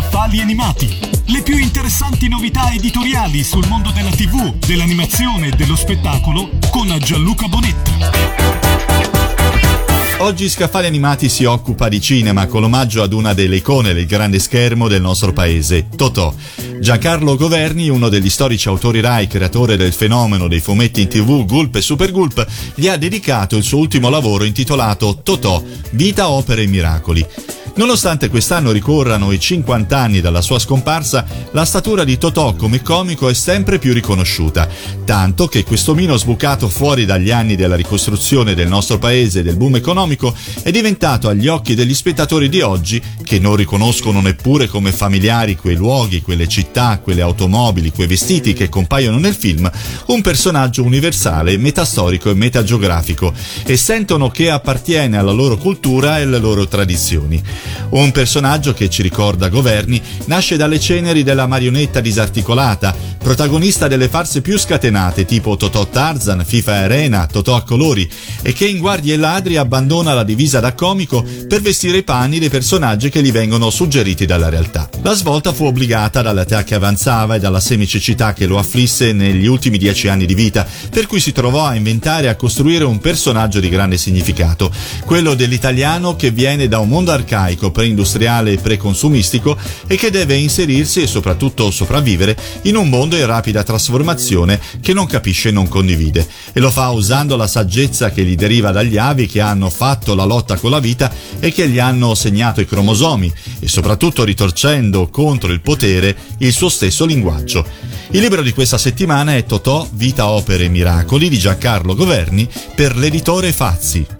Scaffali animati. Le più interessanti novità editoriali sul mondo della TV, dell'animazione e dello spettacolo con Gianluca Bonetta. Oggi Scaffali Animati si occupa di cinema con l'omaggio ad una delle icone del grande schermo del nostro paese, Totò. Giancarlo Governi, uno degli storici autori Rai, creatore del fenomeno dei fumetti in tv Gulp e Super Gulp, gli ha dedicato il suo ultimo lavoro intitolato Totò, Vita, Opere e Miracoli. Nonostante quest'anno ricorrano i 50 anni dalla sua scomparsa, la statura di Totò come comico è sempre più riconosciuta, tanto che questo mino sbucato fuori dagli anni della ricostruzione del nostro paese e del boom economico è diventato agli occhi degli spettatori di oggi, che non riconoscono neppure come familiari quei luoghi, quelle città, quelle automobili, quei vestiti che compaiono nel film, un personaggio universale, metastorico e metageografico e sentono che appartiene alla loro cultura e alle loro tradizioni. Un personaggio che ci ricorda Governi nasce dalle ceneri della marionetta disarticolata, protagonista delle farse più scatenate tipo Totò Tarzan, FIFA Arena, Totò a colori e che in Guardie e Ladri abbandona la divisa da comico per vestire i panni dei personaggi che gli vengono suggeriti dalla realtà. La svolta fu obbligata dall'età che avanzava e dalla semicecità che lo afflisse negli ultimi dieci anni di vita, per cui si trovò a inventare e a costruire un personaggio di grande significato, quello dell'italiano che viene da un mondo arcaico preindustriale e preconsumistico e che deve inserirsi e soprattutto sopravvivere in un mondo in rapida trasformazione che non capisce e non condivide. E lo fa usando la saggezza che gli deriva dagli avi che hanno fatto la lotta con la vita e che gli hanno segnato i cromosomi e soprattutto ritorcendo contro il potere il suo stesso linguaggio. Il libro di questa settimana è Totò, Vita, Opere e Miracoli di Giancarlo Governi per l'editore Fazzi.